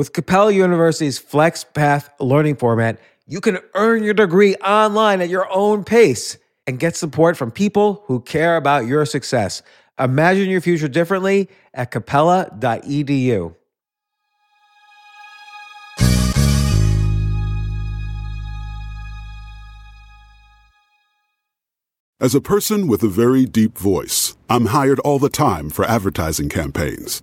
With Capella University's FlexPath learning format, you can earn your degree online at your own pace and get support from people who care about your success. Imagine your future differently at capella.edu. As a person with a very deep voice, I'm hired all the time for advertising campaigns.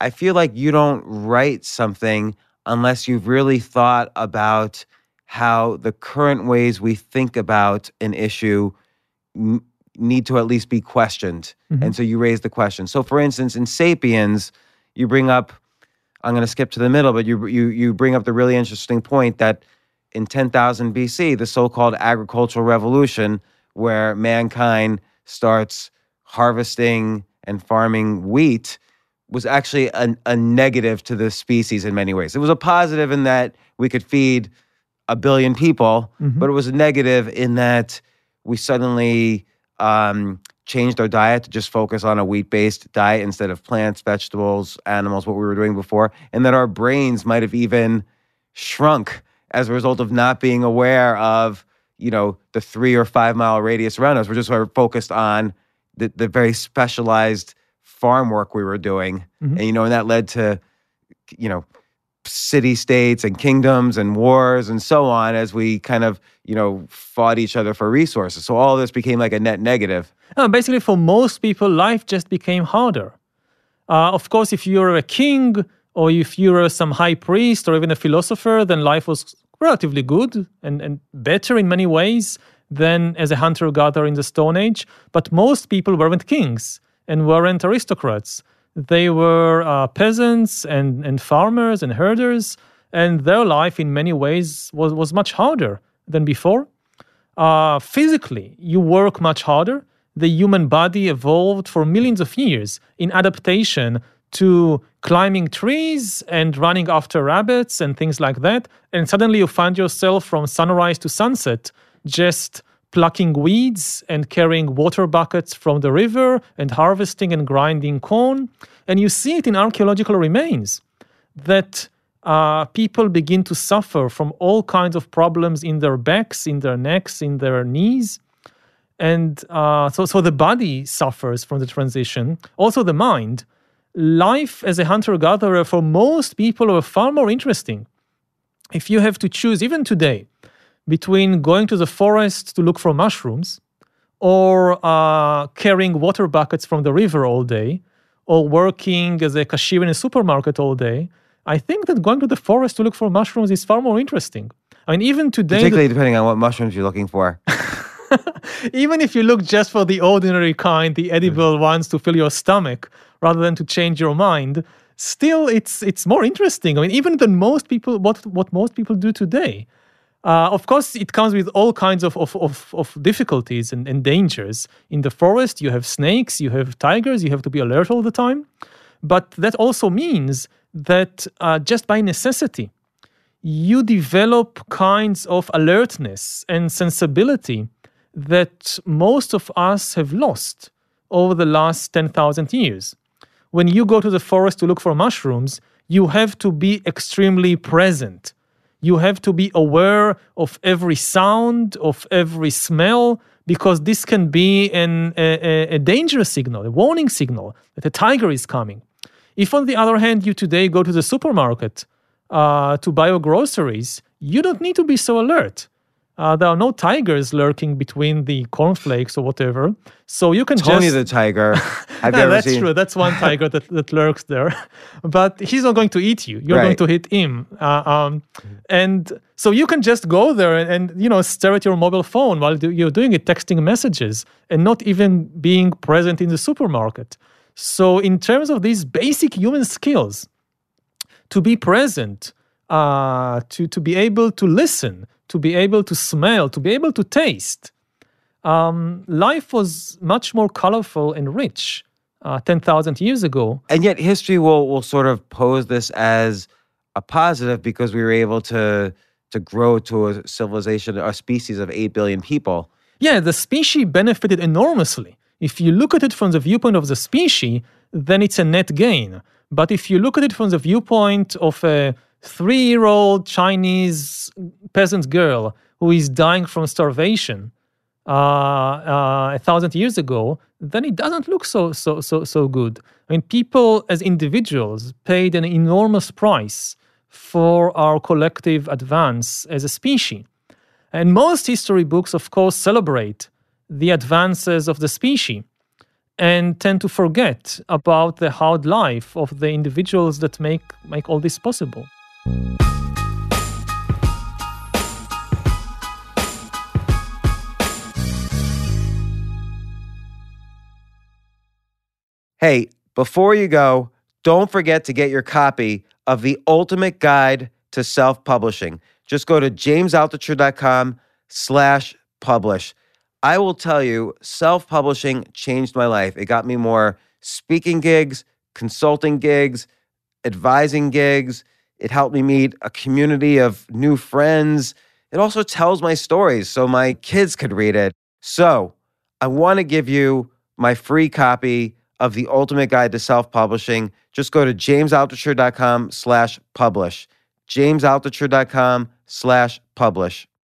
I feel like you don't write something unless you've really thought about how the current ways we think about an issue need to at least be questioned. Mhm. And so you raise the question. So for instance, in Sapiens, you bring up I'm going to skip to the middle, but you you you bring up the really interesting point that in 10,000 BC, the so-called agricultural revolution where mankind starts harvesting and farming wheat was actually a, a negative to the species in many ways. It was a positive in that we could feed a billion people, Mhm. but it was a negative in that we suddenly um, changed our diet to just focus on a wheat based diet instead of plants, vegetables, animals, what we were doing before, and that our brains might have even shrunk as a result of not being aware of you know the three or five mile radius around us. We're just sort of focused on the, the very specialized farm work we were doing, Mhm. and you know, and that led to you know city states and kingdoms and wars and so on as we kind of you know fought each other for resources. So all this became like a net negative. Basically, for most people, life just became harder. Uh, of course, if you're a king or if you're some high priest or even a philosopher, then life was relatively good and, and better in many ways than as a hunter gatherer in the Stone Age. But most people weren't kings and weren't aristocrats. They were uh, peasants and, and farmers and herders, and their life in many ways was, was much harder than before uh, physically, you work much harder. The human body evolved for millions of years in adaptation to climbing trees and running after rabbits and things like that. And suddenly you find yourself from sunrise to sunset just plucking weeds and carrying water buckets from the river and harvesting and grinding corn. And you see it in archaeological remains that uh, people begin to suffer from all kinds of problems in their backs, in their necks, in their knees. And uh, so, so the body suffers from the transition, also the mind. Life as a hunter gatherer for most people are far more interesting. If you have to choose, even today, between going to the forest to look for mushrooms or uh, carrying water buckets from the river all day or working as a cashier in a supermarket all day, I think that going to the forest to look for mushrooms is far more interesting. I mean, even today, the- Particularly depending on what mushrooms you're looking for. even if you look just for the ordinary kind, the edible Mm-hmm. ones to fill your stomach rather than to change your mind, still it's it's more interesting. I mean, even than most people what what most people do today. Uh, of course, it comes with all kinds of, of, of, of difficulties and, and dangers. In the forest, you have snakes, you have tigers, you have to be alert all the time. But that also means that uh, just by necessity, you develop kinds of alertness and sensibility that most of us have lost over the last 10,000 years. When you go to the forest to look for mushrooms, you have to be extremely present. You have to be aware of every sound, of every smell, because this can be an, a, a- dangerous signal, a warning signal that a tiger is coming. If, on the other hand, you today go to the supermarket uh, to buy your groceries, you don't need to be so alert. Uh, there are no tigers lurking between the cornflakes or whatever. So you can Tony just. the tiger. Yeah, that's seen? true. That's one tiger that, that lurks there, but he's not going to eat you. You're going to hit him, uh, um, and so you can just go there and, and you know stare at your mobile phone while you're doing it, texting messages, and not even being present in the supermarket. So in terms of these basic human skills, to be present, uh, to to be able to listen, to be able to smell, to be able to taste um, life was much more colorful and rich uh, 10,000 years ago. and yet history will will sort of pose this as a positive because we were able to to grow to a civilization, a species of eight billion people. Yeah, the species benefited enormously. If you look at it from the viewpoint of the species, then it's a net gain. But if you look at it from the viewpoint of a three year old Chinese peasant girl who is dying from starvation uh, uh, a thousand years ago, then it doesn't look so, so, so, so good. I mean, people as individuals paid an enormous price for our collective advance as a species. And most history books, of course, celebrate the advances of the species and tend to forget about the hard life of the individuals that make, make all this possible. Hey, before you go, don't forget to get your copy of the ultimate guide to self-publishing. Just go to jamesaltucher.com slash publish. I will tell you, self-publishing changed my life. It got me more speaking gigs, consulting gigs, advising gigs. It helped me meet a community of new friends. It also tells my stories so my kids could read it. So I want to give you my free copy of the ultimate guide to self-publishing. Just go to jamesaltucher.com slash publish. jamesaltucher.com slash publish.